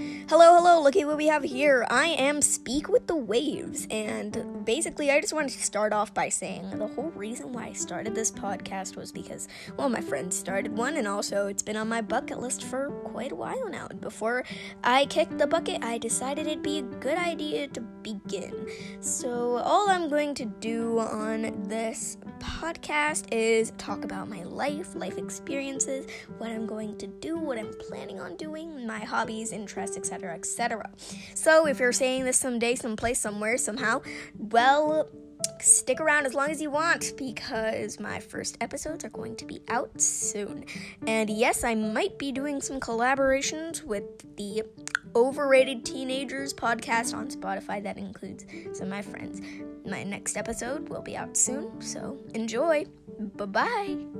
Hello, hello, look at what we have here. I am Speak with the Waves, and basically, I just wanted to start off by saying the whole reason why I started this podcast was because, well, my friend started one, and also it's been on my bucket list for quite a while now. And before I kicked the bucket, I decided it'd be a good idea to begin. So, all I'm going to do on this podcast is talk about my life, life experiences, what I'm going to do, what I'm planning on doing, my hobbies, interests, etc etc., So, if you're saying this someday, someplace, somewhere, somehow, well, stick around as long as you want because my first episodes are going to be out soon. And yes, I might be doing some collaborations with the Overrated Teenagers podcast on Spotify that includes some of my friends. My next episode will be out soon, so enjoy. Bye bye.